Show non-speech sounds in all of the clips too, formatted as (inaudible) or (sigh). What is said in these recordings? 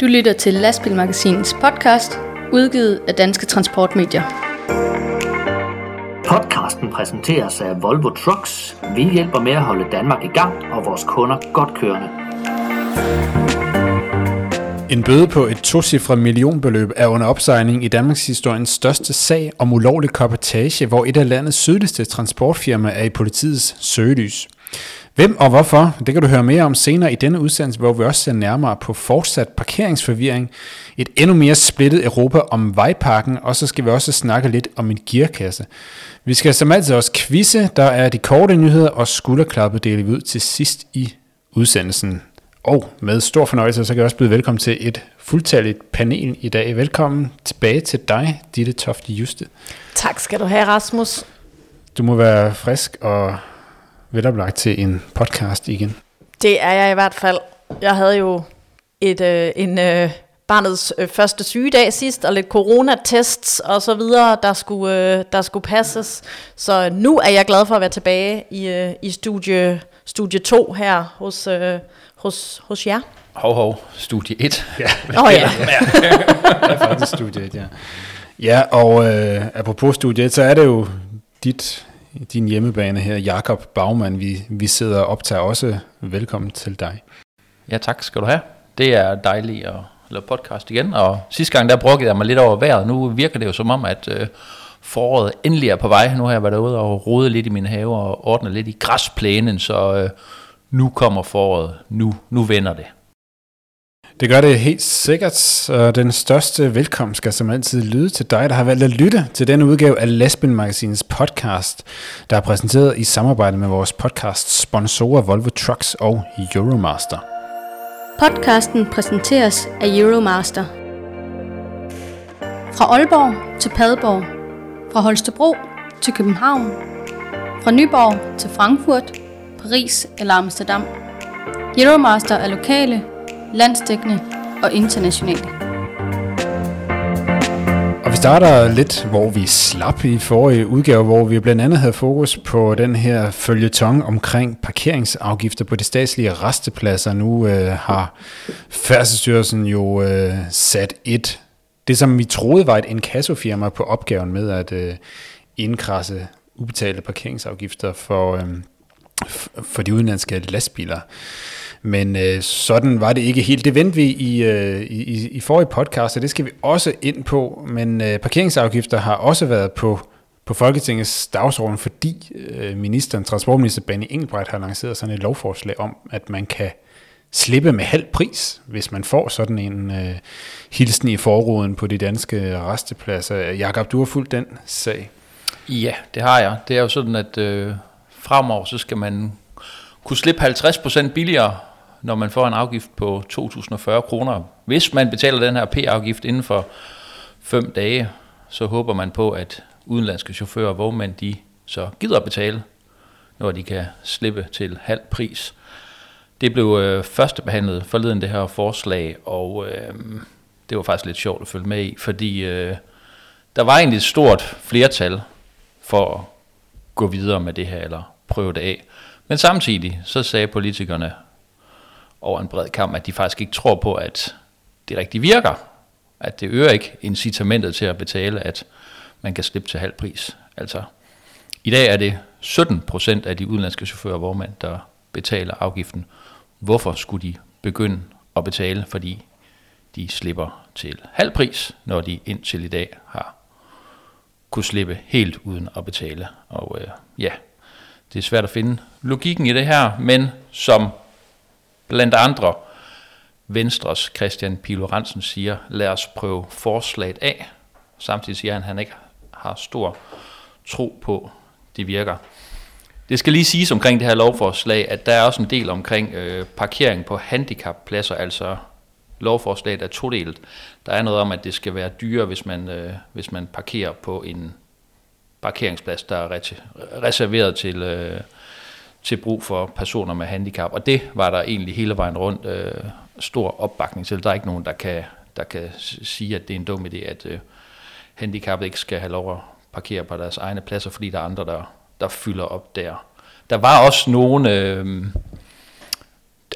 Du lytter til Lastbilmagasinets podcast, udgivet af Danske Transportmedier. Podcasten præsenteres af Volvo Trucks. Vi hjælper med at holde Danmark i gang og vores kunder godt kørende. En bøde på et tocifret millionbeløb er under opsejling i Danmarks historiens største sag om ulovlig kapotage, hvor et af landets sydligste transportfirma er i politiets søgelys. Hvem og hvorfor, det kan du høre mere om senere i denne udsendelse, hvor vi også ser nærmere på fortsat parkeringsforvirring, et endnu mere splittet Europa om vejparken, og så skal vi også snakke lidt om en gearkasse. Vi skal som altid også quizze, der er de korte nyheder og skulderklappe deler vi ud til sidst i udsendelsen. Og med stor fornøjelse, så kan jeg også byde velkommen til et fuldtalligt panel i dag. Velkommen tilbage til dig, Ditte Tofte Juste. Tak skal du have, Rasmus. Du må være frisk og veloplagt til en podcast igen. Det er jeg i hvert fald. Jeg havde jo et, øh, en øh, barnets øh, første sygedag sidst, og lidt coronatests og så videre, der skulle, øh, der skulle passes. Så nu er jeg glad for at være tilbage i, øh, i studie, studie 2 her hos, øh, hos, hos jer. Hov, hov, studie 1. Ja, oh, (laughs) ja. det er faktisk studie 1, ja. Ja, og øh, apropos studie 1, så er det jo dit, din hjemmebane her, Jakob Bagman, vi, vi sidder og optager også. Velkommen til dig. Ja, tak skal du have. Det er dejligt at lave podcast igen, og sidste gang der brugte jeg mig lidt over vejret. Nu virker det jo som om, at øh, foråret endelig er på vej. Nu har jeg været ude og rode lidt i min have og ordnet lidt i græsplænen, så øh, nu kommer foråret. Nu, nu vender det. Det gør det helt sikkert, og den største velkomst skal som altid lyde til dig, der har valgt at lytte til denne udgave af Lesben Magazines podcast, der er præsenteret i samarbejde med vores podcast sponsorer Volvo Trucks og Euromaster. Podcasten præsenteres af Euromaster. Fra Aalborg til Padborg. Fra Holstebro til København. Fra Nyborg til Frankfurt, Paris eller Amsterdam. Euromaster er lokale, landstækkende og internationale. Og vi starter lidt, hvor vi slap i forrige udgave, hvor vi blandt andet havde fokus på den her følgetong omkring parkeringsafgifter på de statslige restepladser. Nu øh, har Færdselsstyrelsen jo øh, sat et, det som vi troede var et inkassofirma på opgaven med at øh, indkrasse ubetalte parkeringsafgifter for, øh, for de udenlandske lastbiler. Men øh, sådan var det ikke helt. Det vendte vi i, øh, i, i forrige podcast, og det skal vi også ind på. Men øh, parkeringsafgifter har også været på, på Folketingets dagsorden, fordi øh, ministeren, transportminister Benny Engelbrecht har lanceret sådan et lovforslag om, at man kan slippe med halv pris, hvis man får sådan en øh, hilsen i forruden på de danske restepladser. Jakob, du har fulgt den sag. Ja, det har jeg. Det er jo sådan, at øh, fremover så skal man kunne slippe 50% billigere når man får en afgift på 2.040 kroner. Hvis man betaler den her P-afgift inden for 5 dage, så håber man på, at udenlandske chauffører og vognmænd, de så gider at betale, når de kan slippe til halv pris. Det blev øh, første behandlet forleden det her forslag, og øh, det var faktisk lidt sjovt at følge med i, fordi øh, der var egentlig et stort flertal for at gå videre med det her, eller prøve det af. Men samtidig så sagde politikerne, over en bred kamp, at de faktisk ikke tror på, at det rigtig virker. At det øger ikke incitamentet til at betale, at man kan slippe til halv pris. Altså, i dag er det 17 procent af de udenlandske chauffører og vognmænd, der betaler afgiften. Hvorfor skulle de begynde at betale, fordi de slipper til halv pris, når de indtil i dag har kunne slippe helt uden at betale. Og øh, ja, det er svært at finde logikken i det her, men som Blandt andre Venstres Christian Pilo Ransen siger, lad os prøve forslaget af. Samtidig siger han, at han ikke har stor tro på, det virker. Det skal lige siges omkring det her lovforslag, at der er også en del omkring øh, parkering på handicappladser, altså lovforslaget er todelt. Der er noget om, at det skal være dyrere, hvis man, øh, hvis man parkerer på en parkeringsplads, der er reserveret til, øh, til brug for personer med handicap. Og det var der egentlig hele vejen rundt øh, stor opbakning til. Der er ikke nogen, der kan, der kan sige, at det er en dum idé, at øh, handicappede ikke skal have lov at parkere på deres egne pladser, fordi der er andre, der, der fylder op der. Der var også nogle øh,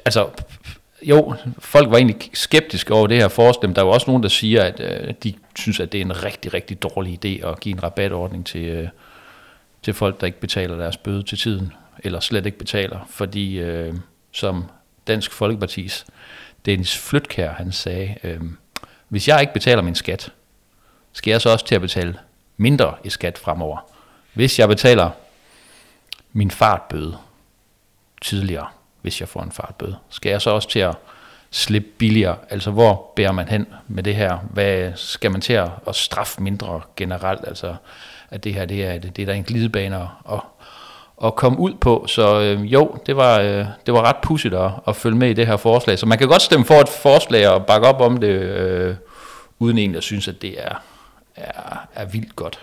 altså, jo, folk var egentlig skeptiske over det her forslag, men der var også nogen, der siger, at øh, de synes, at det er en rigtig, rigtig dårlig idé at give en rabatordning til, øh, til folk, der ikke betaler deres bøde til tiden, eller slet ikke betaler, fordi øh, som Dansk Folkepartis Dennis Flytkær, han sagde, øh, hvis jeg ikke betaler min skat, skal jeg så også til at betale mindre i skat fremover. Hvis jeg betaler min fartbøde tidligere, hvis jeg får en fartbøde, skal jeg så også til at slippe billigere? Altså hvor bærer man hen med det her? Hvad skal man til at, straffe mindre generelt? Altså at det her det er, det er der en glidebane at, at komme ud på. Så øh, jo, det var, øh, det var ret pudsigt at, at følge med i det her forslag. Så man kan godt stemme for et forslag og bakke op om det, øh, uden en, der synes, at det er, er, er vildt godt.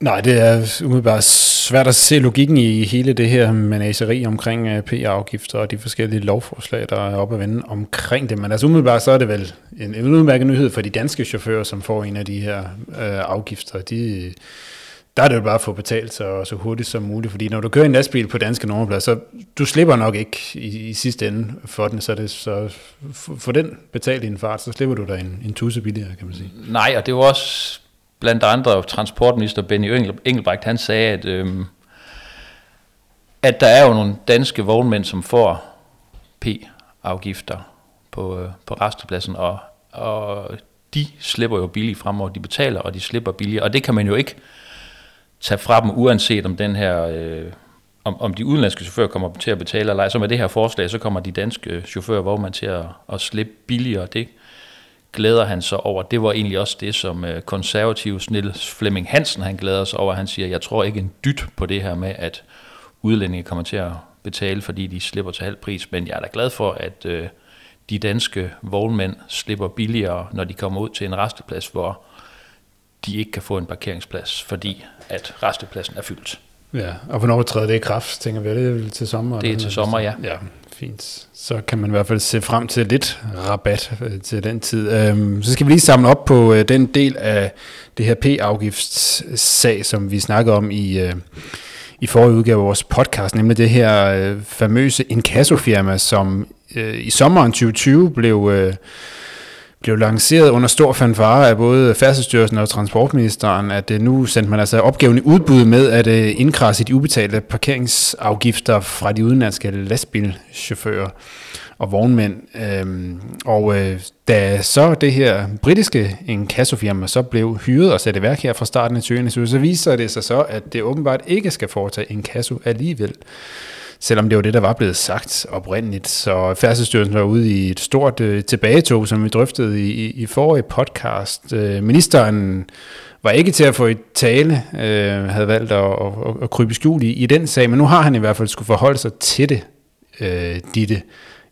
Nej, det er umiddelbart svært at se logikken i hele det her manageri omkring øh, PR-afgifter og de forskellige lovforslag, der er oppe at vende omkring det. Men altså umiddelbart så er det vel en, en udmærket nyhed for de danske chauffører, som får en af de her øh, afgifter. De, der er det jo bare at få betalt så, så hurtigt som muligt, fordi når du kører en lastbil på danske nummerplader, så du slipper nok ikke i, i sidste ende for den, så, det, så for den betalt i en fart, så slipper du dig en, en tusse billigere, kan man sige. Nej, og det var også blandt andre transportminister Benny Engelbrecht, han sagde, at, øhm, at der er jo nogle danske vognmænd, som får P-afgifter på, øh, på restepladsen, og, og de slipper jo billigt fremover, de betaler, og de slipper billigt, og det kan man jo ikke tage fra dem, uanset om den her... Øh, om, om de udenlandske chauffører kommer til at betale eller ej, så med det her forslag, så kommer de danske chauffører, hvor man til at, at slippe billigere. Det glæder han sig over. Det var egentlig også det, som øh, konservativ Niels Flemming Hansen, han glæder sig over. Han siger, jeg tror ikke en dyt på det her med, at udlændinge kommer til at betale, fordi de slipper til halv pris, men jeg er da glad for, at øh, de danske vognmænd slipper billigere, når de kommer ud til en resteplads, hvor de ikke kan få en parkeringsplads, fordi at restepladsen er fyldt. Ja, og hvornår træder det i kraft, tænker vi? Er det til sommer? Det er til sommer, ja. Ja, fint. Så kan man i hvert fald se frem til lidt rabat øh, til den tid. Øhm, så skal vi lige samle op på øh, den del af det her P-afgiftssag, som vi snakkede om i, øh, i forrige udgave af vores podcast, nemlig det her famøse inkassofirma, som i sommeren 2020 blev blev lanceret under stor fanfare af både Færdselsstyrelsen og Transportministeren, at øh, nu sendte man altså opgaven i udbud med at øh, indkrasse de ubetalte parkeringsafgifter fra de udenlandske lastbilchauffører og vognmænd. Øhm, og øh, da så det her britiske inkassofirma så blev hyret og sat i værk her fra starten af 2020, så viser det sig så, at det åbenbart ikke skal foretage inkasso alligevel selvom det var det, der var blevet sagt oprindeligt. Så Færdselsstyrelsen var ude i et stort øh, tilbagetog, som vi drøftede i, i, i forrige podcast. Øh, ministeren var ikke til at få et tale, øh, havde valgt at, at, at krybe skjul i, i den sag, men nu har han i hvert fald skulle forholde sig til det, øh, Ditte.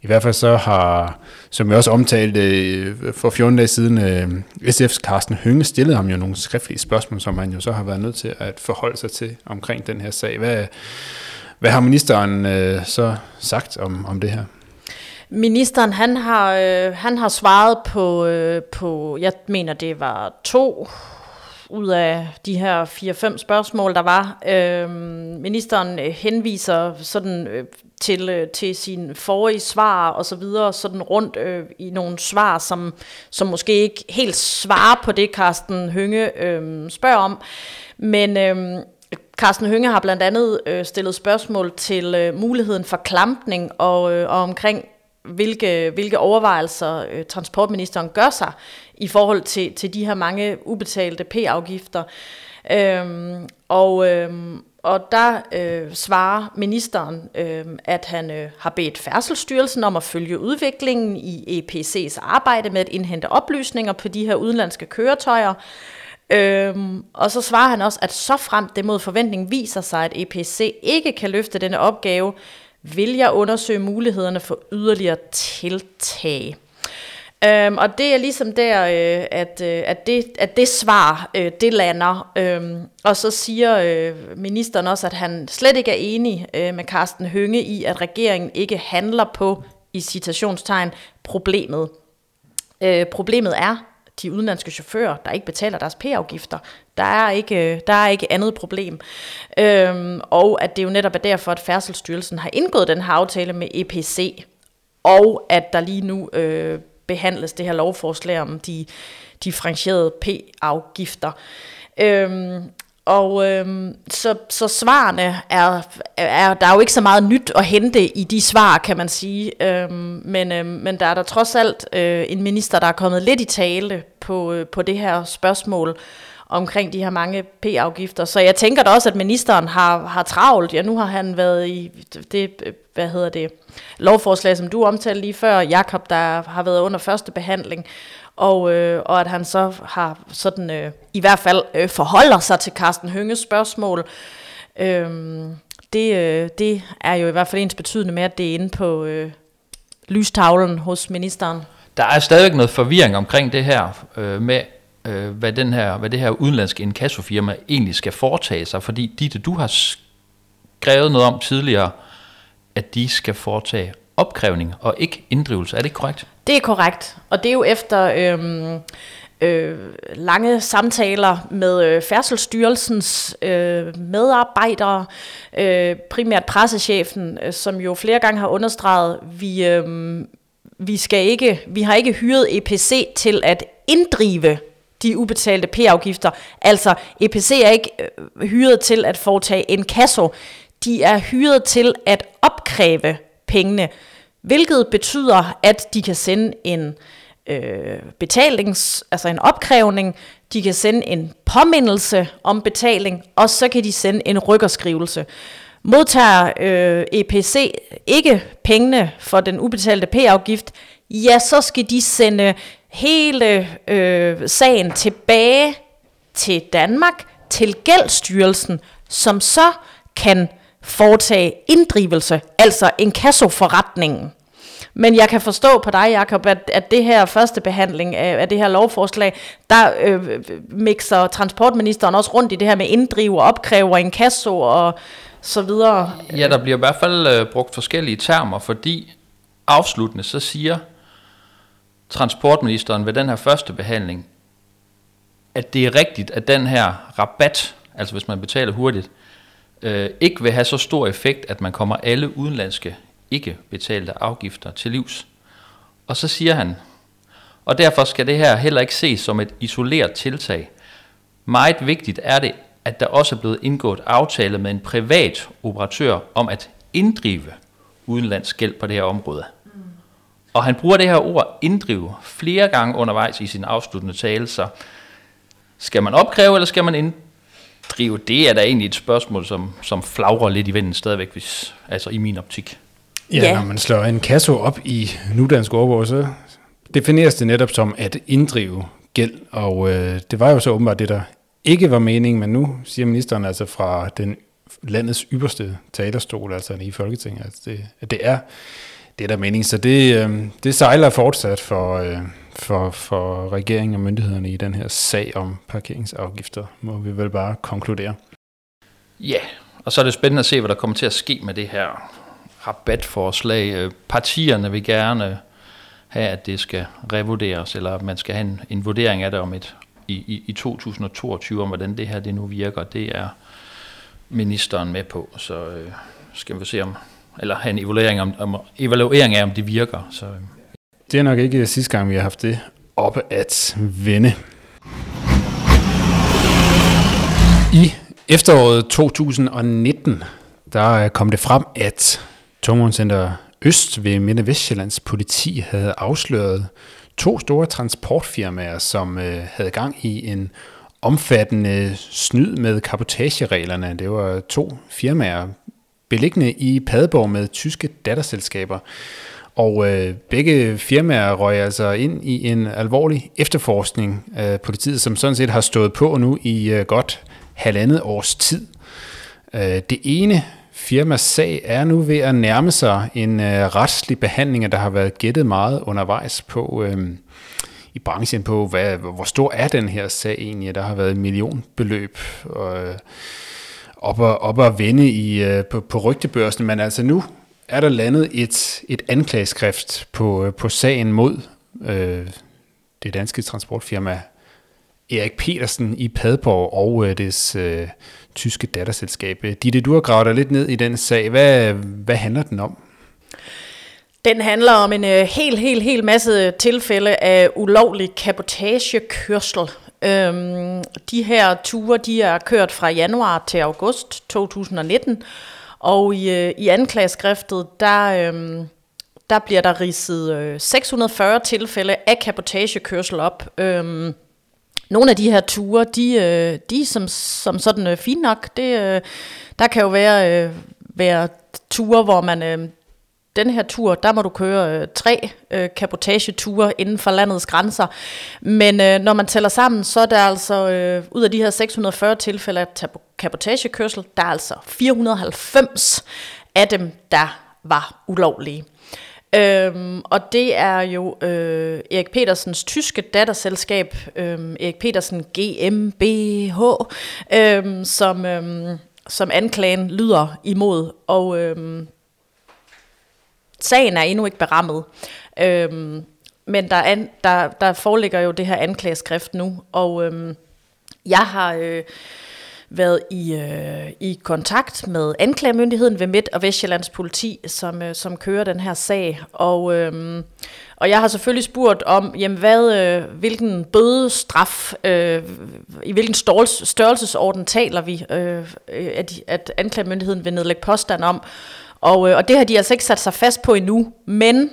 I hvert fald så har, som jeg også omtalte øh, for 14 dage siden, øh, SF's Carsten Hønge stillede ham jo nogle skriftlige spørgsmål, som han jo så har været nødt til at forholde sig til omkring den her sag. Hvad, hvad har ministeren øh, så sagt om, om det her? Ministeren han har, øh, han har svaret på, øh, på, jeg mener det var to ud af de her fire-fem spørgsmål, der var. Øhm, øh, ministeren henviser sådan øh, til, øh, til sin forrige svar og så videre, sådan rundt øh, i nogle svar, som, som måske ikke helt svarer på det, Carsten Hønge øh, spørger om. Men øh, Carsten Hønge har blandt andet øh, stillet spørgsmål til øh, muligheden for klampning og, øh, og omkring, hvilke, hvilke overvejelser øh, transportministeren gør sig i forhold til, til de her mange ubetalte P-afgifter. Øhm, og, øhm, og der øh, svarer ministeren, øh, at han øh, har bedt Færdselsstyrelsen om at følge udviklingen i EPC's arbejde med at indhente oplysninger på de her udenlandske køretøjer, Øhm, og så svarer han også, at så frem det mod forventning viser sig, at EPC ikke kan løfte denne opgave, vil jeg undersøge mulighederne for yderligere tiltag. Øhm, og det er ligesom der, øh, at, øh, at, det, at det svar, øh, det lander. Øhm, og så siger øh, ministeren også, at han slet ikke er enig øh, med Carsten Hønge i, at regeringen ikke handler på, i citationstegn, problemet. Øh, problemet er de udenlandske chauffører, der ikke betaler deres P-afgifter. Der er ikke, øh, der er ikke andet problem. Øhm, og at det jo netop er derfor, at Færdselsstyrelsen har indgået den her aftale med EPC, og at der lige nu øh, behandles det her lovforslag om de differentierede P-afgifter. Øhm, og øhm, så, så svarene er, er, der er jo ikke så meget nyt at hente i de svar, kan man sige. Øhm, men, øhm, men der er der trods alt øh, en minister, der er kommet lidt i tale på, øh, på det her spørgsmål omkring de her mange P-afgifter. Så jeg tænker da også, at ministeren har, har travlt. Ja, nu har han været i det, hvad hedder det, lovforslag, som du omtalte lige før, Jakob, der har været under første behandling og, øh, og at han så har sådan øh, i hvert fald øh, forholder sig til Carsten Hønges spørgsmål. Øh, det, øh, det er jo i hvert fald ens betydende med, at det er inde på øh, lystavlen hos ministeren. Der er stadigvæk noget forvirring omkring det her øh, med, øh, hvad, den her, hvad det her udenlandske inkassofirma egentlig skal foretage sig, fordi Ditte, du har skrevet noget om tidligere, at de skal foretage opkrævning og ikke inddrivelse. Er det korrekt? Det er korrekt, og det er jo efter øhm, øh, lange samtaler med øh, Færdselsstyrelsens øh, medarbejdere, øh, primært pressechefen, øh, som jo flere gange har understreget, vi, øh, vi, skal ikke, vi har ikke hyret EPC til at inddrive de ubetalte P-afgifter. Altså, EPC er ikke øh, hyret til at foretage en kasso. De er hyret til at opkræve pengene. Hvilket betyder, at de kan sende en øh, betalings, altså en opkrævning, de kan sende en påmindelse om betaling, og så kan de sende en rykkerskrivelse. Modtager øh, EPC ikke pengene for den ubetalte P-afgift, ja, så skal de sende hele øh, sagen tilbage til Danmark, til Gældsstyrelsen, som så kan foretage inddrivelse, altså en kassoforretningen. Men jeg kan forstå på dig, Jakob, at, at det her første behandling af, af det her lovforslag, der øh, mixer transportministeren også rundt i det her med inddrive og opkræver en kasso og så videre. Ja, der bliver i hvert fald øh, brugt forskellige termer, fordi afsluttende så siger transportministeren ved den her første behandling, at det er rigtigt, at den her rabat, altså hvis man betaler hurtigt, øh, ikke vil have så stor effekt, at man kommer alle udenlandske ikke betalte afgifter til livs. Og så siger han, og derfor skal det her heller ikke ses som et isoleret tiltag. Meget vigtigt er det, at der også er blevet indgået aftale med en privat operatør om at inddrive udenlandsk gæld på det her område. Mm. Og han bruger det her ord inddrive flere gange undervejs i sin afsluttende tale, så skal man opkræve, eller skal man drive, det er da egentlig et spørgsmål, som, som flagrer lidt i vinden stadigvæk, hvis, altså i min optik. Ja, ja, når man slår en kasso op i nudansk ordbog, så defineres det netop som at inddrive gæld, og øh, det var jo så åbenbart det, der ikke var meningen, men nu siger ministeren altså fra den landets ypperste talerstol, altså i Folketinget, altså det, at det er det, der er meningen. Så det, øh, det sejler fortsat for, øh, for, for regeringen og myndighederne i den her sag om parkeringsafgifter, må vi vel bare konkludere. Ja, og så er det spændende at se, hvad der kommer til at ske med det her rabatforslag. Øh, partierne vil gerne have, at det skal revurderes, eller at man skal have en, en vurdering af det om et i, i, i 2022, om hvordan det her det nu virker. Det er ministeren med på, så øh, skal vi se om, eller have en evaluering, om, om, evaluering af, om det virker. Så, øh. Det er nok ikke sidste gang, vi har haft det oppe at vende. I efteråret 2019, der øh, kom det frem, at Tungvognscenter Øst ved Midt- Vestjyllands politi havde afsløret to store transportfirmaer, som øh, havde gang i en omfattende snyd med kapotagereglerne. Det var to firmaer beliggende i Padborg med tyske datterselskaber. Og øh, begge firmaer røg altså ind i en alvorlig efterforskning af politiet, som sådan set har stået på nu i øh, godt halvandet års tid. Øh, det ene firmas sag er nu ved at nærme sig en øh, retslig behandling, der har været gættet meget undervejs på øh, i branchen på, hvad, hvor stor er den her sag egentlig. Der har været millionbeløb og, øh, op, og, op og vende i, øh, på, på rygtebørsen, men altså nu er der landet et, et anklageskrift på, øh, på sagen mod øh, det danske transportfirma Erik Petersen i Padborg og øh, dets øh, tyske datterselskab. Øh, Ditte, du har gravet dig lidt ned i den sag. Hvad, hvad handler den om? Den handler om en øh, helt, helt, helt masse tilfælde af ulovlig kabotagekørsel. Øhm, de her ture, de er kørt fra januar til august 2019, og i, øh, i anklageskriftet, der, øh, der bliver der ridset øh, 640 tilfælde af kapotagekørsel op. Øh, nogle af de her ture, de, øh, de er som, som sådan øh, fint nok. Det, øh, der kan jo være, øh, være ture, hvor man... Øh, den her tur, der må du køre øh, tre øh, kapotageture inden for landets grænser. Men øh, når man tæller sammen, så er der altså øh, ud af de her 640 tilfælde af kapotagekørsel, der er altså 490 af dem, der var ulovlige. Øhm, og det er jo øh, Erik Petersens tyske datterselskab, øh, Erik Petersen GmbH, øh, som, øh, som anklagen lyder imod. Og øh, sagen er endnu ikke berammet. Øhm, men der, an, der, der foreligger jo det her anklageskrift nu, og øhm, jeg har... Øh, været i, øh, i kontakt med anklagemyndigheden ved Midt- og Vestjyllands politi, som, øh, som kører den her sag. Og, øh, og jeg har selvfølgelig spurgt om, jamen hvad, øh, hvilken bødestraf, øh, i hvilken størrelse, størrelsesorden taler vi, øh, at, at anklagemyndigheden vil nedlægge påstand om. Og, øh, og det har de altså ikke sat sig fast på endnu, men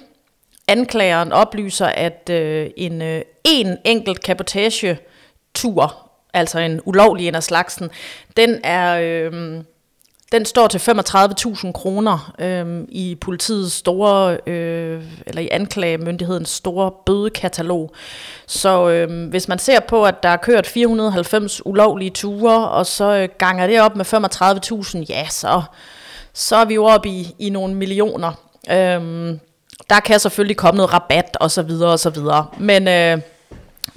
anklageren oplyser, at øh, en, øh, en enkelt kapotage-tur altså en ulovlig en af slagsen, den er... Øh, den står til 35.000 kroner øh, i politiets store, øh, eller i anklagemyndighedens store bødekatalog. Så øh, hvis man ser på, at der er kørt 490 ulovlige ture, og så øh, ganger det op med 35.000, ja, så, så er vi jo oppe i, i nogle millioner. Øhm, der kan selvfølgelig komme noget rabat, og så videre, og så videre. Men... Øh,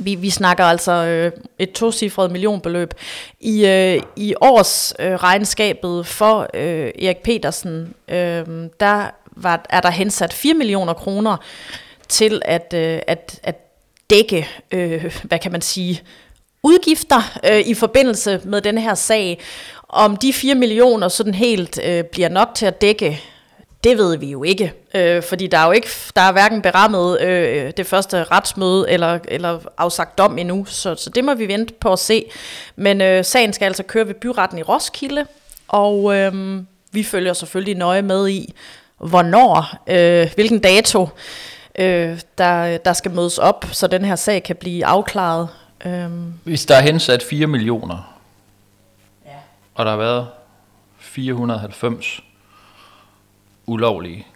vi, vi snakker altså øh, et tocifret millionbeløb. I, øh, i års øh, regnskabet for øh, Erik Petersen, øh, der var, er der hensat 4 millioner kroner til at, øh, at, at dække, øh, hvad kan man sige, udgifter øh, i forbindelse med den her sag. Om de 4 millioner sådan helt øh, bliver nok til at dække det ved vi jo ikke, øh, fordi der er jo ikke, der er hverken berammet øh, det første retsmøde eller, eller afsagt dom endnu, så, så det må vi vente på at se. Men øh, sagen skal altså køre ved byretten i Roskilde, og øh, vi følger selvfølgelig nøje med i, hvornår, øh, hvilken dato, øh, der, der skal mødes op, så den her sag kan blive afklaret. Øh. Hvis der er hensat 4 millioner, ja. og der har været 490 ulovlige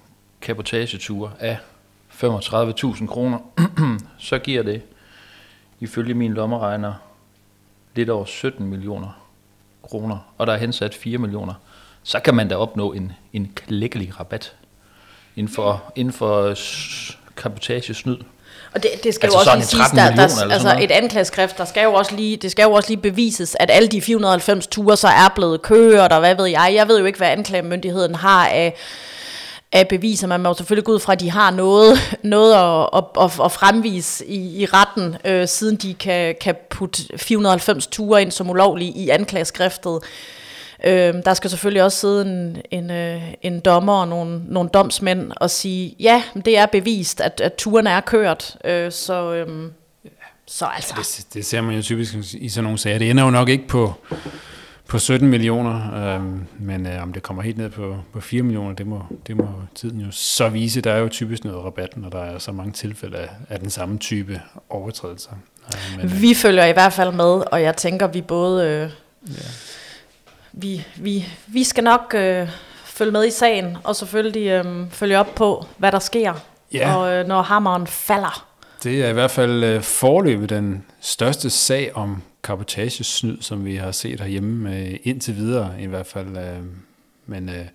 kapotageture af 35.000 kroner, (clears throat) så giver det ifølge min lommeregner lidt over 17 millioner kroner, og der er hensat 4 millioner, så kan man da opnå en, en klækkelig rabat inden for, inden for kapotagesnyd. Og det, det skal altså jo også lige siges, der, der, altså et anklageskrift, der skal jo også lige, det skal jo også lige bevises, at alle de 490 ture så er blevet kørt, og hvad ved jeg. Jeg ved jo ikke, hvad anklagemyndigheden har af af beviser. Man må jo selvfølgelig gå ud fra, at de har noget, noget at, at, at, at fremvise i, i retten, øh, siden de kan, kan putte 490 ture ind som ulovlige i anklageskriftet. Øh, der skal selvfølgelig også sidde en, en, øh, en dommer og nogle, nogle domsmænd og sige, ja, det er bevist, at, at turen er kørt. Øh, så, øh, så altså. Ja, det, det ser man jo typisk i sådan nogle sager. Det ender jo nok ikke på på 17 millioner, øh, men øh, om det kommer helt ned på, på 4 millioner, det må, det må tiden jo så vise. Der er jo typisk noget rabat, når der er så mange tilfælde af, af den samme type overtrædelser. Øh, men, vi øh, følger i hvert fald med, og jeg tænker, vi både... Øh, ja. Vi, vi, vi skal nok øh, følge med i sagen, og selvfølgelig øh, følge op på, hvad der sker, ja. og øh, når hammeren falder. Det er i hvert fald øh, forløbet den største sag om kapotagesnyd, som vi har set herhjemme øh, indtil videre i hvert fald. Øh, men øh,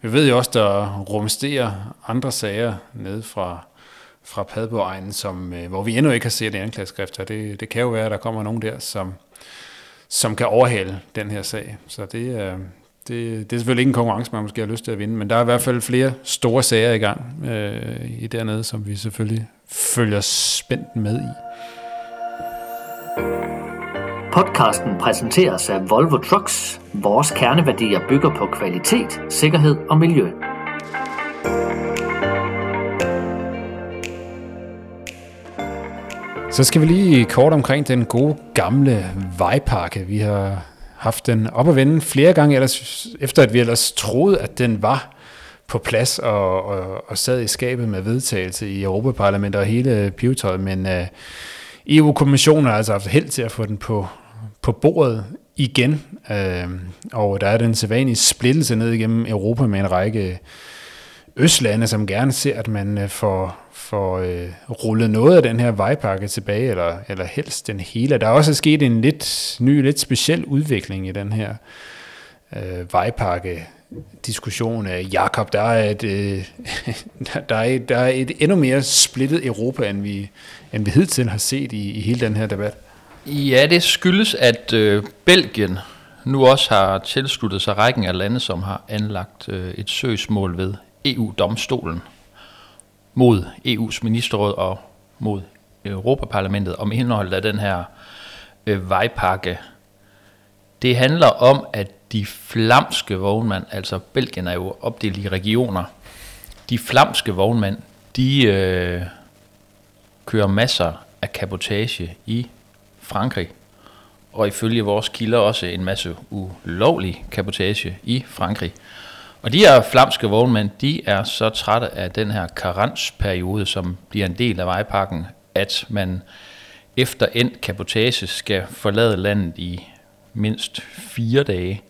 vi ved jo også, der rumsterer andre sager ned fra, fra Padborg som, øh, hvor vi endnu ikke har set anklageskrifter. Det, det kan jo være, at der kommer nogen der, som, som kan overhale den her sag. Så det, øh, det, det er selvfølgelig ikke en konkurrence, man måske har lyst til at vinde, men der er i hvert fald flere store sager i gang øh, i dernede, som vi selvfølgelig følger spændt med i. Podcasten præsenteres af Volvo Trucks. Vores kerneværdier bygger på kvalitet, sikkerhed og miljø. Så skal vi lige kort omkring den gode gamle vejpakke. Vi har haft den op at vende flere gange, ellers, efter at vi ellers troede, at den var på plads og, og, og sad i skabet med vedtagelse i Europaparlamentet og hele pivetøjet, men øh, EU-kommissionen har altså haft held til at få den på, på bordet igen, øh, og der er den sædvanlige splittelse ned igennem Europa med en række østlande, som gerne ser, at man øh, får får øh, rullet noget af den her vejpakke tilbage, eller, eller helst den hele. Der er også sket en lidt ny, lidt speciel udvikling i den her øh, vejpakke diskussion af Jakob, der er et, øh, (laughs) der, er et, der er et endnu mere splittet Europa, end vi, end vi hidtil har set i, i hele den her debat. Ja, det skyldes, at øh, Belgien nu også har tilsluttet sig rækken af lande, som har anlagt øh, et søgsmål ved EU-domstolen mod EU's ministerråd og mod Europaparlamentet om indholdet af den her øh, vejpakke. Det handler om, at de flamske vognmænd, altså Belgien er jo opdelt i regioner, de flamske vognmænd, de øh, kører masser af kapotage i Frankrig, og ifølge vores kilder også en masse ulovlig kapotage i Frankrig. Og de her flamske vognmænd, de er så trætte af den her karensperiode, som bliver en del af vejpakken, at man efter endt kapotage skal forlade landet i mindst fire dage.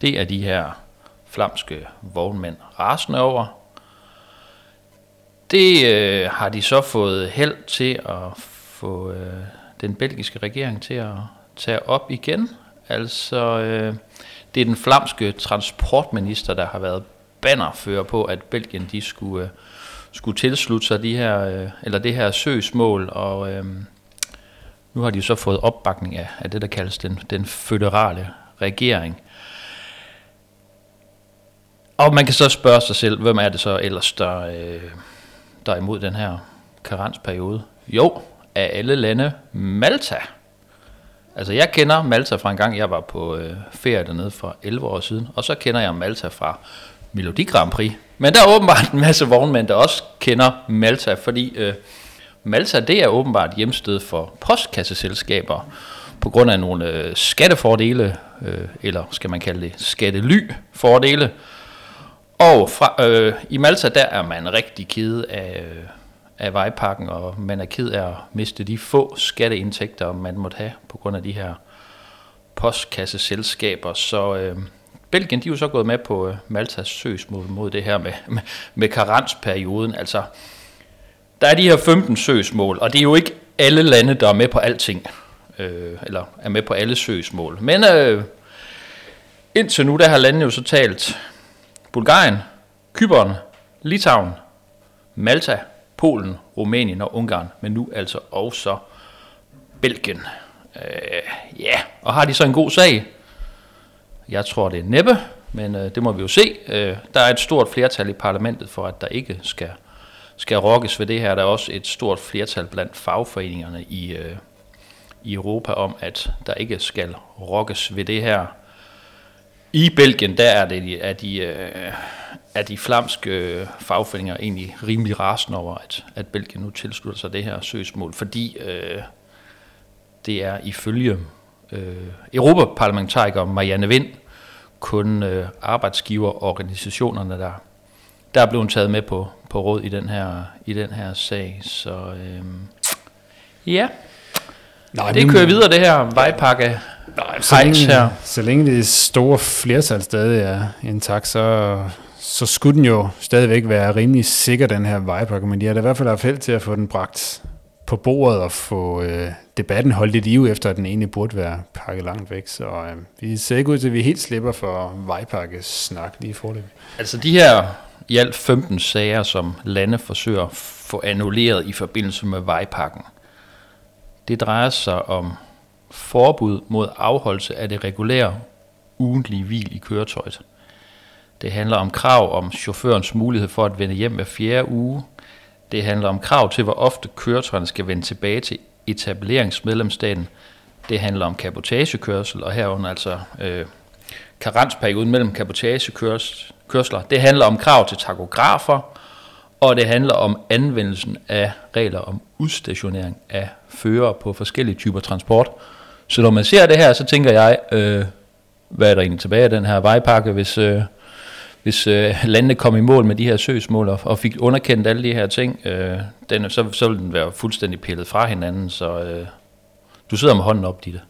Det er de her flamske vognmænd rasende over. Det øh, har de så fået held til at få øh, den belgiske regering til at tage op igen. Altså, øh, det er den flamske transportminister, der har været bannerfører på, at Belgien de skulle, øh, skulle tilslutte sig de her, øh, eller det her søgsmål, og øhm, nu har de så fået opbakning af, af det, der kaldes den, den føderale regering. Og man kan så spørge sig selv, hvem er det så ellers, der, øh, der er imod den her karensperiode? Jo, af alle lande Malta. Altså jeg kender Malta fra en gang, jeg var på øh, ferie dernede for 11 år siden, og så kender jeg Malta fra Melodi Grand Prix. Men der er åbenbart en masse vognmænd, der også kender Malta, fordi øh, Malta det er åbenbart hjemsted for postkasseselskaber på grund af nogle øh, skattefordele, øh, eller skal man kalde det skattely-fordele. Og fra, øh, i Malta der er man rigtig ked af, øh, af vejpakken, og man er ked af at miste de få skatteindtægter, man måtte have på grund af de her postkasseselskaber. Så øh, Belgien de er jo så gået med på øh, Maltas søgsmål mod det her med, med, med karensperioden. Altså, der er de her 15 søgsmål, og det er jo ikke alle lande, der er med på alting, øh, eller er med på alle søgsmål. Men øh, indtil nu, der har landene jo så talt Bulgarien, Kypern, Litauen, Malta, Polen, Rumænien og Ungarn, men nu altså også Belgien. Øh, ja, og har de så en god sag? Jeg tror, det er næppe, men øh, det må vi jo se. Øh, der er et stort flertal i parlamentet for, at der ikke skal, skal rokkes ved det her. Der er også et stort flertal blandt fagforeningerne i, øh, i Europa om, at der ikke skal rokkes ved det her. I Belgien, der er, det, er, de, øh, er de flamske fagforeninger egentlig rimelig rasende over, at, at Belgien nu tilslutter sig det her søgsmål, fordi øh, det er ifølge øh, europaparlamentariker Marianne Vind, kun øh, arbejdsgiverorganisationerne, der, der er blevet taget med på, på råd i den her, i den her sag. Så øh, ja, Nej, det kører videre det her vejpakke Nej, så længe, her. så længe det store flertal stadig er intakt, så, så skulle den jo stadigvæk være rimelig sikker, den her vejpakke, men de har da i hvert fald haft held til at få den bragt på bordet og få øh, debatten holdt i live, efter at den egentlig burde være pakket langt væk. Så øh, vi ser ikke ud til, at vi helt slipper for vejpakkesnak lige forløbig. Altså de her i alt 15 sager, som lande forsøger at få annulleret i forbindelse med vejpakken, det drejer sig om forbud mod afholdelse af det regulære ugentlige hvil i køretøjet. Det handler om krav om chaufførens mulighed for at vende hjem hver fjerde uge, Det handler om krav til, hvor ofte køretøjerne skal vende tilbage til etableringsmedlemsstaten. Det handler om kapotagekørsel, og herunder altså øh, karensperioden mellem kapotagekørsler. Det handler om krav til takografer, og det handler om anvendelsen af regler om udstationering af fører på forskellige typer transport. Så når man ser det her, så tænker jeg, øh, hvad er der egentlig tilbage af den her vejpakke, hvis, øh, hvis øh, landene kom i mål med de her søgsmål og, og fik underkendt alle de her ting, øh, den, så, så vil den være fuldstændig pillet fra hinanden. Så øh, du sidder med hånden op, Ditte.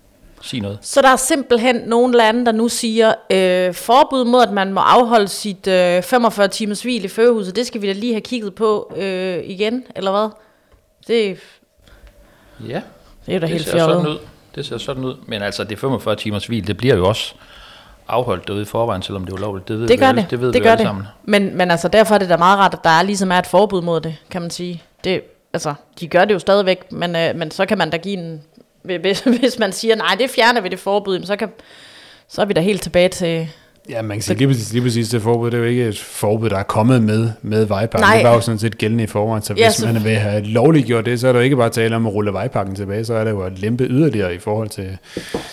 Sig noget. Så der er simpelthen nogle lande, der nu siger, øh, forbud mod, at man må afholde sit øh, 45 timers hvil i førerhuset, det skal vi da lige have kigget på øh, igen, eller hvad? Det, Ja, det er da det helt ser sådan fjollet. ud. Det ser sådan ud. Men altså, det 45 timers hvil, det bliver jo også afholdt derude i forvejen, selvom det er ulovligt. Det ved Det vi gør alle, det, det ved det vi gør alle det. sammen. Men, men altså, derfor er det da meget rart, at der er ligesom er et forbud mod det, kan man sige. Det, altså, de gør det jo stadigvæk, men, øh, men så kan man da give en... Hvis, (laughs) hvis man siger, nej, det fjerner vi det forbud, så, kan, så er vi da helt tilbage til... Ja, man kan sige lige præcis, lige præcis det forbud, det er jo ikke et forbud, der er kommet med, med vejpakken. Nej. Det var jo sådan set gældende i forvejen, så hvis Ja, ja, så- man vil have lovligt gjort det, så er der jo ikke bare tale om at rulle vejpakken tilbage, så er det jo at lempe yderligere i forhold til,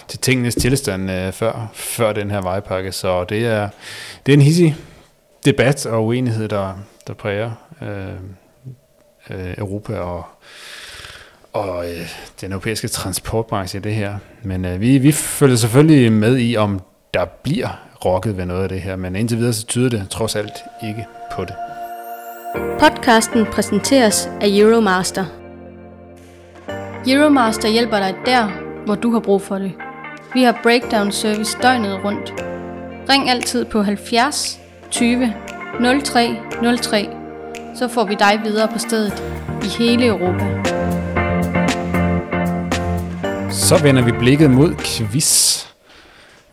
til tingenes tilstand øh, før, før den her vejpakke. Så det er, det er en hissig debat og uenighed, der, der præger øh, øh, Europa og, og øh, den europæiske transportbranche i det her. Men øh, vi, vi følger selvfølgelig med i, om der bliver rokket ved noget af det her, men indtil videre så tyder det trods alt ikke på det. Podcasten præsenteres af Euromaster. Euromaster hjælper dig der, hvor du har brug for det. Vi har breakdown service døgnet rundt. Ring altid på 70 20 03 03, så får vi dig videre på stedet i hele Europa. Så vender vi blikket mod quiz.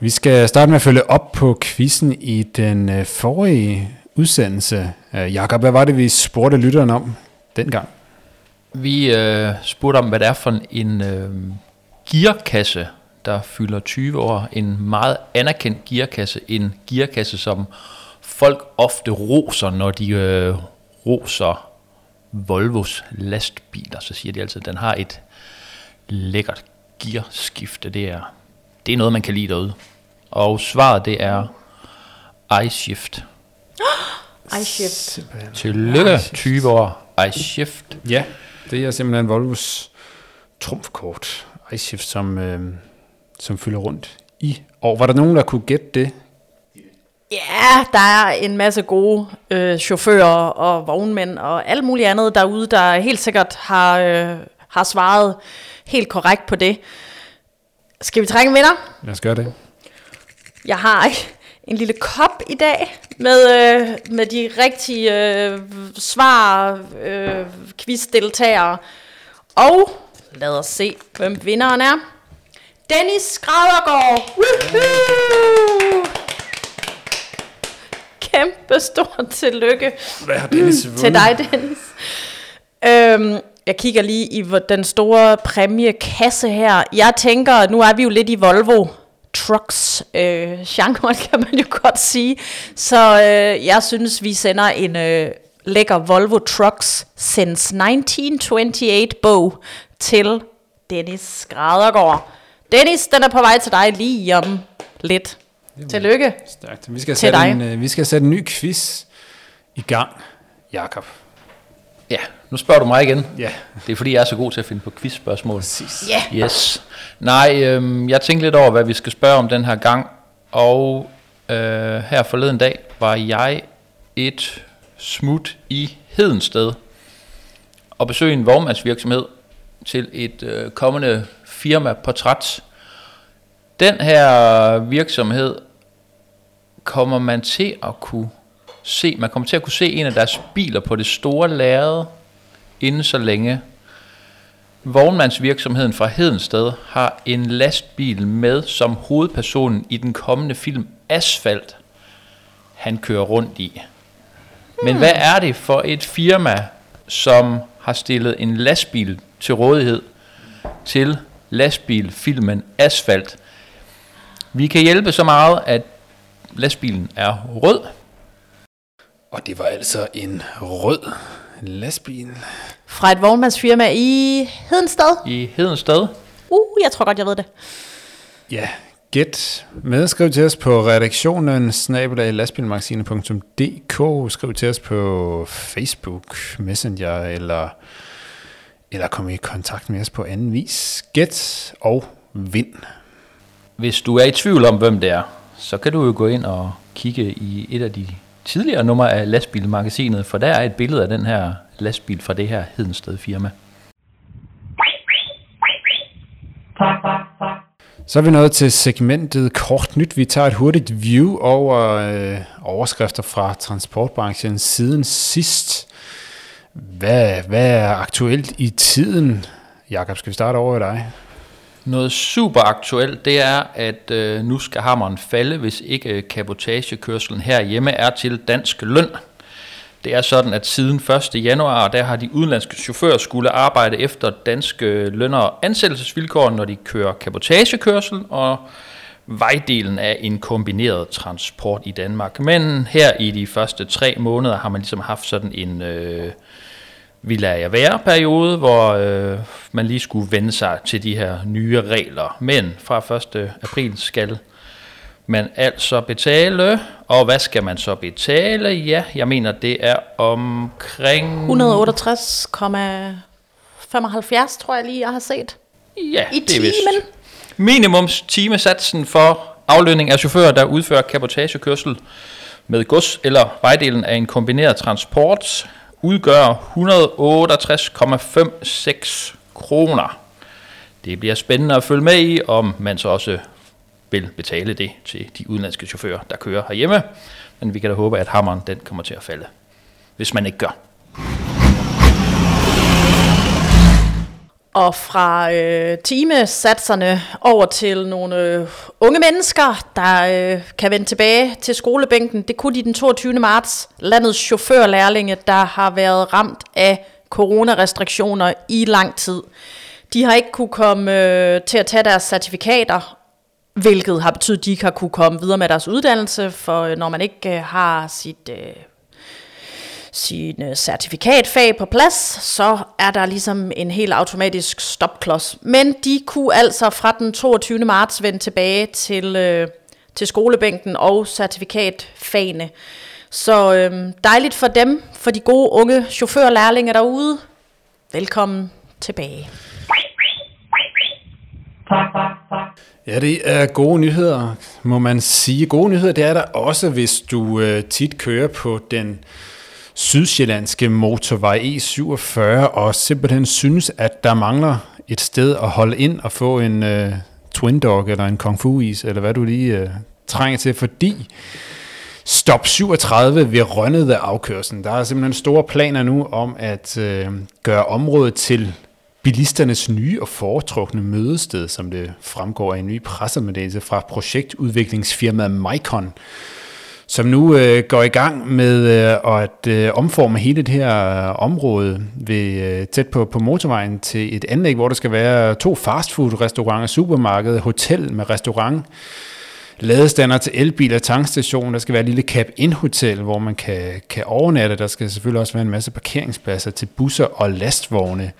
Vi skal starte med at følge op på quizzen i den øh, forrige udsendelse. Øh, Jakob, hvad var det, vi spurgte lytteren om dengang? Vi øh, spurgte om, hvad det er for en øh, gearkasse, der fylder 20 år. En meget anerkendt gearkasse. En gearkasse, som folk ofte roser, når de øh, roser Volvos lastbiler. Så siger de altid, at den har et lækkert gearskifte. Det er, det er noget, man kan lide derude. Og svaret det er iShift. (gasps) iShift. Tillykke, 20 år. iShift. Ja, det er simpelthen Volvos trumfkort, iShift, som, øh, som fylder rundt i år. Var der nogen, der kunne gætte det? Ja, der er en masse gode øh, chauffører og vognmænd og alt muligt andet derude, der helt sikkert har, øh, har svaret helt korrekt på det. Skal vi trække en vinder? Lad os gøre det. Jeg har en lille kop i dag med, øh, med de rigtige øh, svar, øh, quizdeltagere. Og lad os se, hvem vinderen er. Dennis Skradergaard. Woohoo! Kæmpe stort tillykke Hvad har Dennis vundet? til dig, Dennis. Øhm, jeg kigger lige i den store præmiekasse her. Jeg tænker, nu er vi jo lidt i Volvo trucks øh, genren, (laughs) kan man jo godt sige. Så øh, jeg synes, vi sender en øh, lækker Volvo Trucks since 1928 bog til Dennis Skradergaard. Dennis, den er på vej til dig lige om lidt. Tillykke. Stærkt. Vi skal, Til sætte dig. en, øh, vi skal sætte en ny quiz i gang, Jakob. Ja, nu spørger du mig igen. Ja, Det er fordi, jeg er så god til at finde på quizspørgsmål. præcis. Ja. Yes. Nej, øhm, jeg tænkte lidt over, hvad vi skal spørge om den her gang. Og øh, her forleden dag var jeg et smut i Hedensted og besøge en vognmandsvirksomhed til et øh, kommende firma-portræt. Den her virksomhed kommer man til at kunne se, man kommer til at kunne se en af deres biler på det store lærred inden så længe. Vognmandsvirksomheden fra Hedensted har en lastbil med som hovedpersonen i den kommende film Asfalt, han kører rundt i. Men hvad er det for et firma, som har stillet en lastbil til rådighed til lastbilfilmen Asfalt? Vi kan hjælpe så meget, at lastbilen er rød. Og det var altså en rød lastbil. Fra et vognmandsfirma i Hedensted. I Hedensted. Uh, jeg tror godt, jeg ved det. Ja, gæt med. Skriv til os på redaktionen snabelag lastbilmagasinet.dk. Skriv til os på Facebook, Messenger eller, eller kom i kontakt med os på anden vis. Gæt og vind. Hvis du er i tvivl om, hvem det er, så kan du jo gå ind og kigge i et af de tidligere nummer af lastbilmagasinet, for der er et billede af den her lastbil fra det her Hedensted firma. Så er vi nået til segmentet Kort Nyt. Vi tager et hurtigt view over øh, overskrifter fra transportbranchen siden sidst. Hvad, hvad er aktuelt i tiden? Jakob, skal vi starte over ved dig? Noget super aktuelt, det er, at øh, nu skal hammeren falde, hvis ikke øh, kabotagekørselen herhjemme er til dansk løn. Det er sådan, at siden 1. januar, der har de udenlandske chauffører skulle arbejde efter danske øh, løn- og ansættelsesvilkår, når de kører kabotagekørsel, og vejdelen af en kombineret transport i Danmark. Men her i de første tre måneder har man ligesom haft sådan en øh, vi lader jer være periode, hvor øh, man lige skulle vende sig til de her nye regler. Men fra 1. april skal man altså betale, og hvad skal man så betale? Ja, jeg mener, det er omkring... 168,75 tror jeg lige, jeg har set. Ja, I det er vist. timen. Minimums timesatsen for aflønning af chauffører, der udfører kabotagekørsel med gods eller vejdelen af en kombineret transport, udgør 168,56 kroner. Det bliver spændende at følge med i, om man så også vil betale det til de udenlandske chauffører, der kører herhjemme. Men vi kan da håbe, at hammeren den kommer til at falde, hvis man ikke gør. Og fra øh, timesatserne over til nogle øh, unge mennesker, der øh, kan vende tilbage til skolebænken. Det kunne de den 22. marts. Landets chaufførlærlinge, der har været ramt af coronarestriktioner i lang tid. De har ikke kunne komme øh, til at tage deres certifikater, hvilket har betydet, at de ikke har kunne komme videre med deres uddannelse, for øh, når man ikke øh, har sit... Øh, sine certifikatfag på plads, så er der ligesom en helt automatisk stopklods. Men de kunne altså fra den 22. marts vende tilbage til, øh, til skolebænken og certifikatfagene. Så øh, dejligt for dem, for de gode unge chaufførlærlinge derude. Velkommen tilbage. Ja, det er gode nyheder, må man sige. Gode nyheder, det er der også, hvis du øh, tit kører på den sydsjællandske motorvej E47, og simpelthen synes, at der mangler et sted at holde ind og få en øh, Twin Dog eller en Kung Fu is, eller hvad du lige øh, trænger til, fordi Stop 37 ved Rønnede afkørslen. Der er simpelthen store planer nu om at øh, gøre området til bilisternes nye og foretrukne mødested, som det fremgår af en ny pressemeddelelse fra projektudviklingsfirmaet Micon, som nu øh, går i gang med øh, at øh, omforme hele det her øh, område ved, øh, tæt på, på motorvejen til et anlæg, hvor der skal være to fastfood-restauranter, supermarked, hotel med restaurant, ladestander til elbiler, tankstation, der skal være et lille cap-in-hotel, hvor man kan, kan overnatte. Der skal selvfølgelig også være en masse parkeringspladser til busser og lastvogne.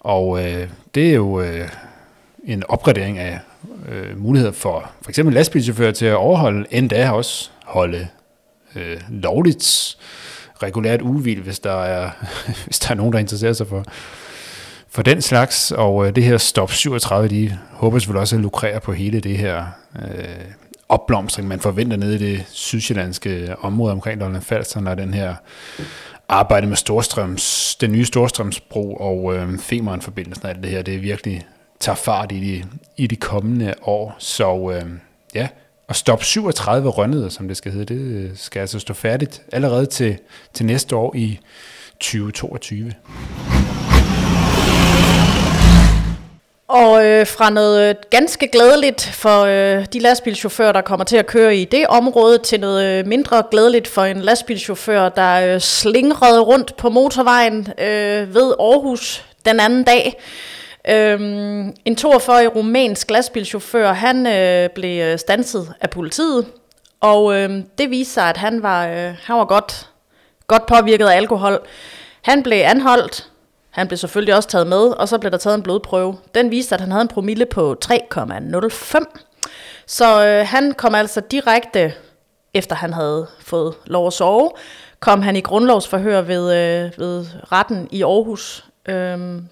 Og øh, det er jo øh, en opgradering af øh, muligheder for for eksempel lastbilchauffører til at overholde, endda også holde øh, lovligt regulært ugehvil, hvis der er, (laughs) hvis der er nogen, der interesserer sig for, for den slags. Og øh, det her Stop 37, de håber selvfølgelig også at lukrere på hele det her øh, opblomstring, man forventer nede i det sydsjællandske område omkring Lolland Falster, når den her arbejde med Storstrøms, den nye Storstrømsbro og øh, Femeren-forbindelsen og alt det her, det virkelig tager fart i de, i de kommende år. Så øh, ja, og Stop 37 Rønnede, som det skal hedde, det øh, skal altså stå færdigt allerede til, til næste år i 2022. Og øh, fra noget øh, ganske glædeligt for øh, de lastbilchauffører, der kommer til at køre i det område, til noget øh, mindre glædeligt for en lastbilchauffør, der øh, slingrede rundt på motorvejen øh, ved Aarhus den anden dag. Øhm, en 42-årig rumænsk lastbilchauffør, han øh, blev øh, stanset af politiet, og øh, det viste sig, at han var, øh, han var godt, godt påvirket af alkohol. Han blev anholdt, han blev selvfølgelig også taget med, og så blev der taget en blodprøve. Den viste, at han havde en promille på 3,05. Så øh, han kom altså direkte, efter han havde fået lov at sove, kom han i grundlovsforhør ved, øh, ved retten i Aarhus. Øhm,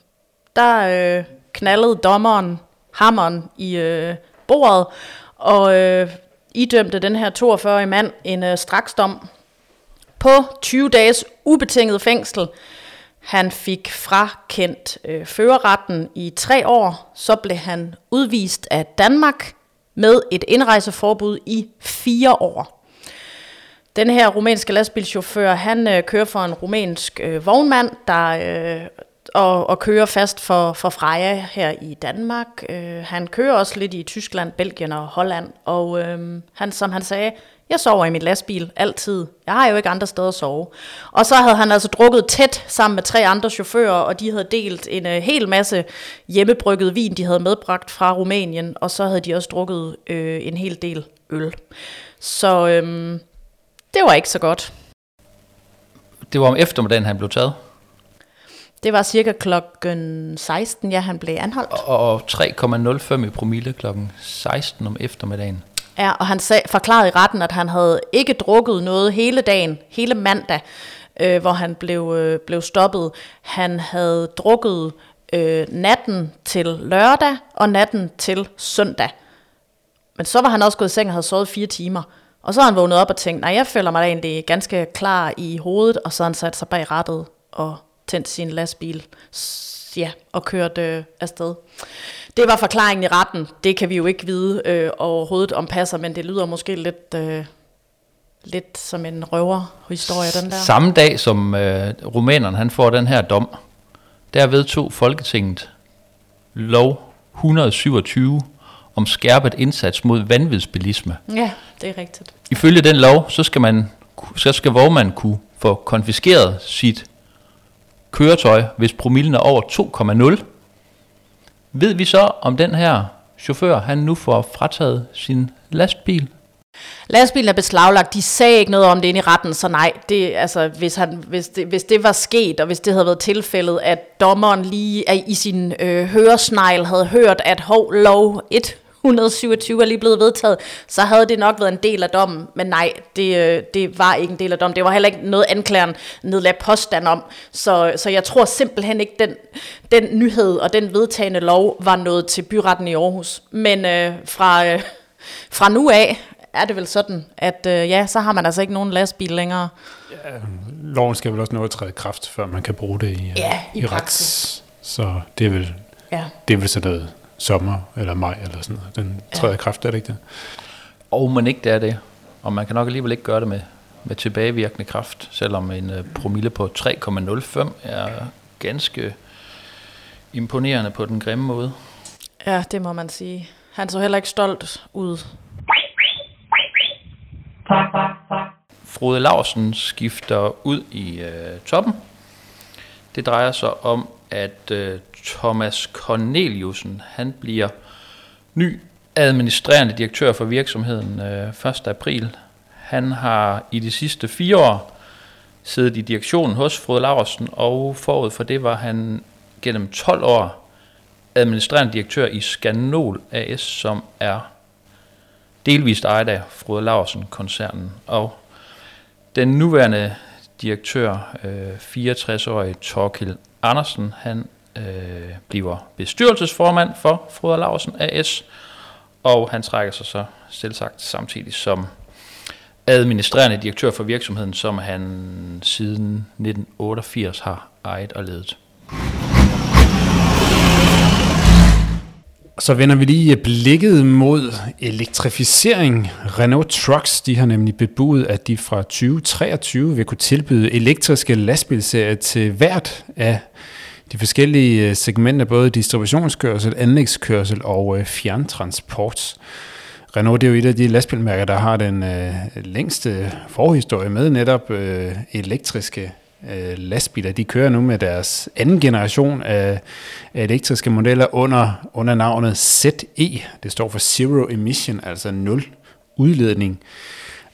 der øh, knaldede dommeren hammeren i øh, bordet, og øh, idømte den her 42-årige mand en øh, straksdom på 20 dages ubetinget fængsel. Han fik frakendt øh, førerretten i tre år, så blev han udvist af Danmark med et indrejseforbud i fire år. Den her rumænske lastbilchauffør, han øh, kører for en rumænsk øh, vognmand, der øh, og, og kører fast for, for Freja her i Danmark. Øh, han kører også lidt i Tyskland, Belgien og Holland, og øh, han, som han sagde, jeg sover i min lastbil altid. Jeg har jo ikke andre steder at sove. Og så havde han altså drukket tæt sammen med tre andre chauffører, og de havde delt en øh, hel masse hjemmebrygget vin, de havde medbragt fra Rumænien, og så havde de også drukket øh, en hel del øl. Så øh, det var ikke så godt. Det var om eftermiddagen, han blev taget? Det var cirka klokken 16, ja, han blev anholdt. Og 3,05 i promille klokken 16 om eftermiddagen. Ja, og han sag, forklarede i retten, at han havde ikke drukket noget hele dagen, hele mandag, øh, hvor han blev, øh, blev stoppet. Han havde drukket øh, natten til lørdag og natten til søndag. Men så var han også gået i seng og havde sovet fire timer. Og så har han vågnet op og tænkt, nej, jeg føler mig da egentlig ganske klar i hovedet, og så har han sat sig bag rattet og tændt sin lastbil ja, og kørt øh, afsted. Det var forklaringen i retten. Det kan vi jo ikke vide øh, overhovedet om passer, men det lyder måske lidt, øh, lidt som en røverhistorie, den der. Samme dag som øh, rumæneren han får den her dom, der vedtog Folketinget lov 127 om skærpet indsats mod vanvidsbilisme. Ja, det er rigtigt. Ifølge den lov, så skal man så skal vognmand kunne få konfiskeret sit køretøj, hvis promillen er over 2,0. Ved vi så, om den her chauffør, han nu får frataget sin lastbil? Lastbilen er beslaglagt. De sagde ikke noget om det inde i retten, så nej, det, altså, hvis, han, hvis, det, hvis det var sket, og hvis det havde været tilfældet, at dommeren lige i sin øh, høresnegl havde hørt, at hov, lov 1 127 er lige blevet vedtaget, så havde det nok været en del af dommen. Men nej, det, øh, det var ikke en del af dommen. Det var heller ikke noget anklageren nedlagde påstand om. Så, så jeg tror simpelthen ikke, den, den nyhed og den vedtagende lov var noget til byretten i Aarhus. Men øh, fra, øh, fra nu af er det vel sådan, at øh, ja, så har man altså ikke nogen lastbil længere. Ja, loven skal vel også nå at træde kraft, før man kan bruge det i, ja, i, i rets. Så det er vel, ja. det er vel sådan noget sommer eller maj eller sådan noget. Den træder ja. kraft, er det ikke det? Og man ikke det er det. Og man kan nok alligevel ikke gøre det med, med tilbagevirkende kraft, selvom en uh, promille på 3,05 er ganske imponerende på den grimme måde. Ja, det må man sige. Han så heller ikke stolt ud. Frode Larsen skifter ud i uh, toppen. Det drejer sig om, at uh, Thomas Corneliusen, han bliver ny administrerende direktør for virksomheden øh, 1. april. Han har i de sidste fire år siddet i direktionen hos Frode Laursen, og forud for det var han gennem 12 år administrerende direktør i Scanol AS, som er delvist ejet af Frode Laursen-koncernen. Og den nuværende direktør, øh, 64-årige Torkil Andersen, han øh, bliver bestyrelsesformand for Frode Larsen AS, og han trækker sig så selvsagt samtidig som administrerende direktør for virksomheden, som han siden 1988 har ejet og ledet. Så vender vi lige blikket mod elektrificering. Renault Trucks de har nemlig bebudet, at de fra 2023 vil kunne tilbyde elektriske lastbilserier til hvert af de forskellige øh, segmenter, både distributionskørsel, anlægskørsel og øh, fjerntransport. Renault det er jo et af de lastbilmærker, der har den øh, længste forhistorie med netop øh, elektriske øh, lastbiler. De kører nu med deres anden generation af elektriske modeller under, under navnet ZE. Det står for Zero Emission, altså nul udledning.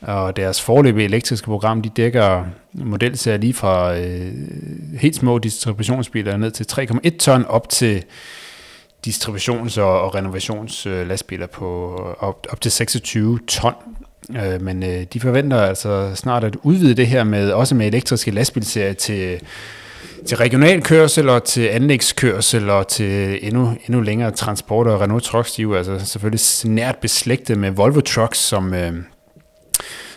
Og deres forløbige elektriske program, de dækker modelserier lige fra øh, helt små distributionsbiler ned til 3,1 ton op til distributions- og, og renovationslastbiler på op, op til 26 ton. Øh, men øh, de forventer altså snart at udvide det her med også med elektriske lastbilserier til til regional kørsel og til anlægskørsel og til endnu, endnu længere transport og Renault Trucks, de er jo altså selvfølgelig nært beslægtet med Volvo Trucks, som, øh,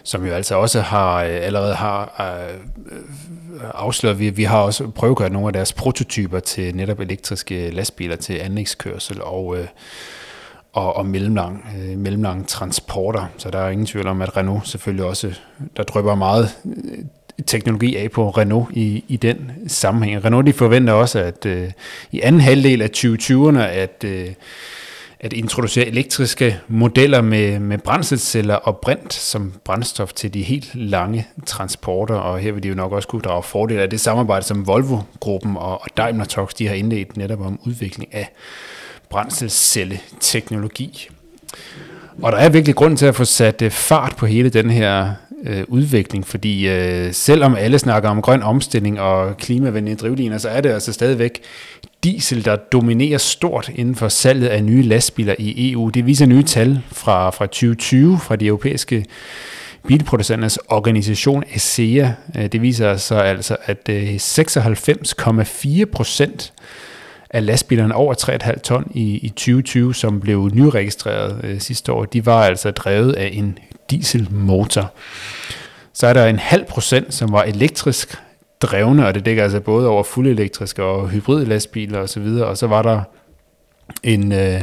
som jo altså også har øh, allerede har øh, øh, afsløret, vi, vi har også prøvet nogle af deres prototyper til netop elektriske lastbiler til anlægskørsel og, øh, og, og mellemlang, øh, mellemlang transporter. Så der er ingen tvivl om, at Renault selvfølgelig også, der drøber meget teknologi af på Renault i, i den sammenhæng. Renault de forventer også, at øh, i anden halvdel af 2020'erne, at, øh, at introducere elektriske modeller med, med brændselsceller og brint som brændstof til de helt lange transporter, og her vil de jo nok også kunne drage fordel af det samarbejde, som Volvo-gruppen og, og Daimler Trucks de har indledt netop om udvikling af brændselscelleteknologi. Og der er virkelig grund til at få sat øh, fart på hele den her øh, udvikling, fordi øh, selvom alle snakker om grøn omstilling og klimavenlige drivliner, så er det altså stadigvæk diesel, der dominerer stort inden for salget af nye lastbiler i EU. Det viser nye tal fra, fra 2020 fra de europæiske bilproducenternes organisation ASEA. Øh, det viser så altså, at øh, 96,4 procent af lastbilerne over 3,5 ton i, i 2020, som blev nyregistreret øh, sidste år, de var altså drevet af en dieselmotor. Så er der en halv procent, som var elektrisk drevne, og det dækker altså både over fuldelektriske og hybrid lastbiler osv., og, og så var der en... Øh,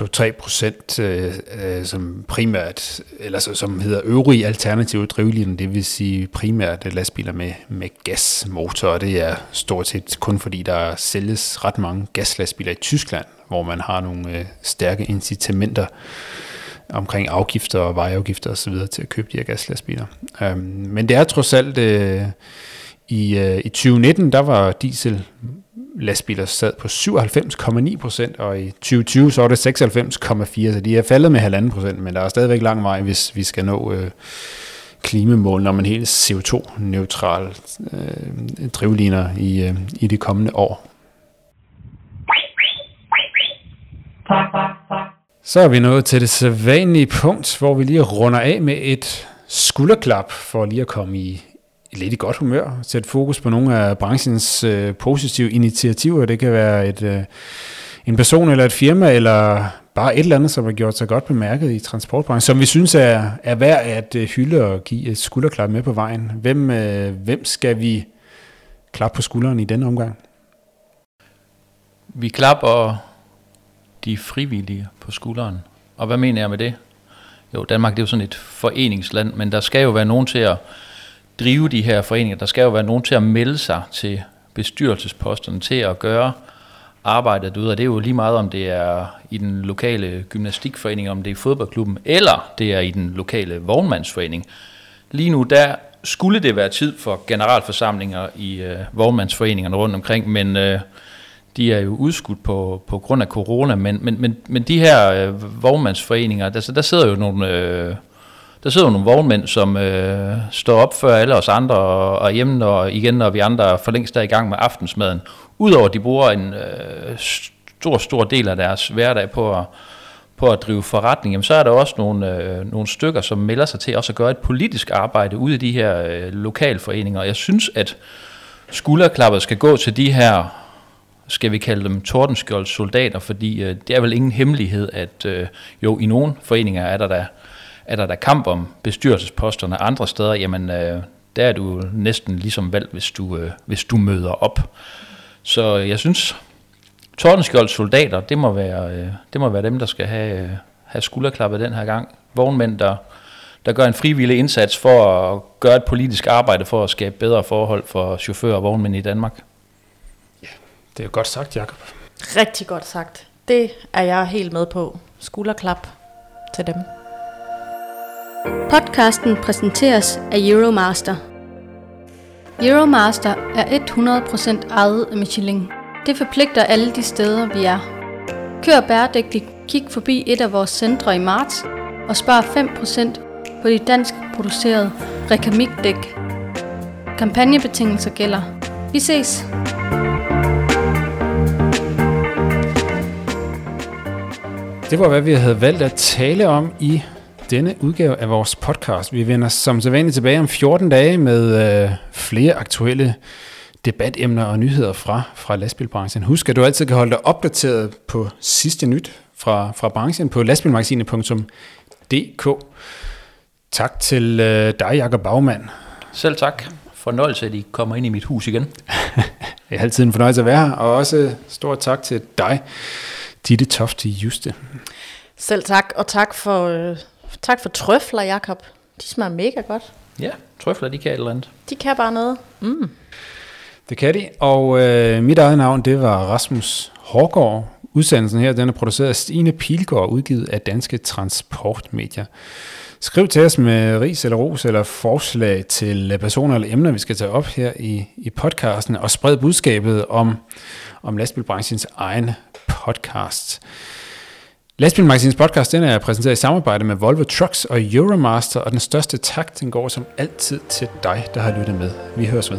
2-3 procent, øh, øh, som primært, eller så, som hedder øvrige alternative drivlinjer, det vil sige primært øh, lastbiler med, med gasmotor, og det er stort set kun fordi, der sælges ret mange gaslastbiler i Tyskland, hvor man har nogle øh, stærke incitamenter omkring afgifter og vejafgifter osv. til at købe de her gaslastbiler. Øhm, men det er trods alt, øh, i, øh, i 2019, der var diesel lastbiler sad på 97,9 procent, og i 2020 så var det 96,4, så de er faldet med 1,5 procent, men der er stadigvæk lang vej, hvis vi skal nå øh, klimamål, når man helt CO2-neutral øh, drivliner i, øh, i de kommende år. Så er vi nået til det sædvanlige punkt, hvor vi lige runder af med et skulderklap for lige at komme i lidt i godt humør, sætte fokus på nogle af branchens øh, positive initiativer. Det kan være et, øh, en person eller et firma, eller bare et eller andet, som har gjort sig godt bemærket i transportbranchen, som vi synes er, er værd at øh, hylde og give et skulderklap med på vejen. Hvem, øh, hvem skal vi klappe på skulderen i denne omgang? Vi klapper de frivillige på skulderen. Og hvad mener jeg med det? Jo, Danmark det er jo sådan et foreningsland, men der skal jo være nogen til at drive de her foreninger. Der skal jo være nogen til at melde sig til bestyrelsesposterne, til at gøre arbejdet ud, og det er jo lige meget, om det er i den lokale gymnastikforening, om det er i fodboldklubben, eller det er i den lokale vognmandsforening. Lige nu, der skulle det være tid for generalforsamlinger i øh, vognmandsforeningerne rundt omkring, men øh, de er jo udskudt på, på grund af corona, men, men, men, men de her øh, vognmandsforeninger, der, der sidder jo nogle... Øh, der sidder nogle vognmænd, som øh, står op før alle os andre og, og hjemme, når, igen, når vi andre for længst er i gang med aftensmaden. Udover at de bruger en øh, stor, stor del af deres hverdag på at, på at drive forretning, jamen, så er der også nogle, øh, nogle stykker, som melder sig til også at gøre et politisk arbejde ude i de her øh, lokalforeninger. Jeg synes, at skulderklappet skal gå til de her skal vi kalde dem tordenskjolds soldater, fordi øh, det er vel ingen hemmelighed, at øh, jo i nogle foreninger er der der er der der kamp om bestyrelsesposterne andre steder, jamen øh, der er du næsten ligesom valgt, hvis du, øh, hvis du møder op. Så jeg synes, Tordenskjolds soldater, det må være, øh, det må være dem, der skal have, øh, have skulderklappet den her gang. Vognmænd, der, der gør en frivillig indsats for at gøre et politisk arbejde for at skabe bedre forhold for chauffører og vognmænd i Danmark. Ja, det er godt sagt, Jakob. Rigtig godt sagt. Det er jeg helt med på. Skulderklap til dem. Podcasten præsenteres af Euromaster. Euromaster er 100% ejet af Michelin. Det forpligter alle de steder, vi er. Kør bæredygtigt, kig forbi et af vores centre i marts og spar 5% på de dansk producerede Rekamik-dæk. Kampagnebetingelser gælder. Vi ses! Det var, hvad vi havde valgt at tale om i denne udgave af vores podcast. Vi vender som sædvanligt tilbage om 14 dage med øh, flere aktuelle debatemner og nyheder fra, fra lastbilbranchen. Husk, at du altid kan holde dig opdateret på sidste nyt fra, fra branchen på lastbilmagasinet.dk. Tak til øh, dig, Jakob Bagmand. Selv tak. Fornøjelse, at I kommer ind i mit hus igen. (laughs) Det er altid en fornøjelse at være her, og også stor tak til dig, Ditte Tofte Juste. Selv tak, og tak for, øh, tak for trøfler, Jakob. De smager mega godt. Ja, trøfler, de kan et eller andet. De kan bare noget. Mm. Det kan de, og øh, mit eget navn, det var Rasmus Hårgaard. Udsendelsen her, den er produceret af Stine Pilgaard, udgivet af Danske Transportmedier. Skriv til os med ris eller ros eller forslag til personer eller emner, vi skal tage op her i, i podcasten, og spred budskabet om, om lastbilbranchens egen podcast. Lastbilmagasinets podcast den er præsenteret i samarbejde med Volvo Trucks og Euromaster, og den største tak den går som altid til dig, der har lyttet med. Vi høres ved.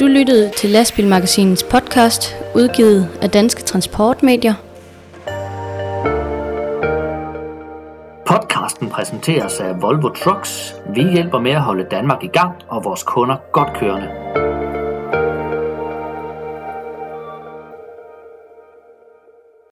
Du lyttede til Lastbilmagasinets podcast, udgivet af Danske Transportmedier. Podcasten præsenteres af Volvo Trucks. Vi hjælper med at holde Danmark i gang og vores kunder godt kørende.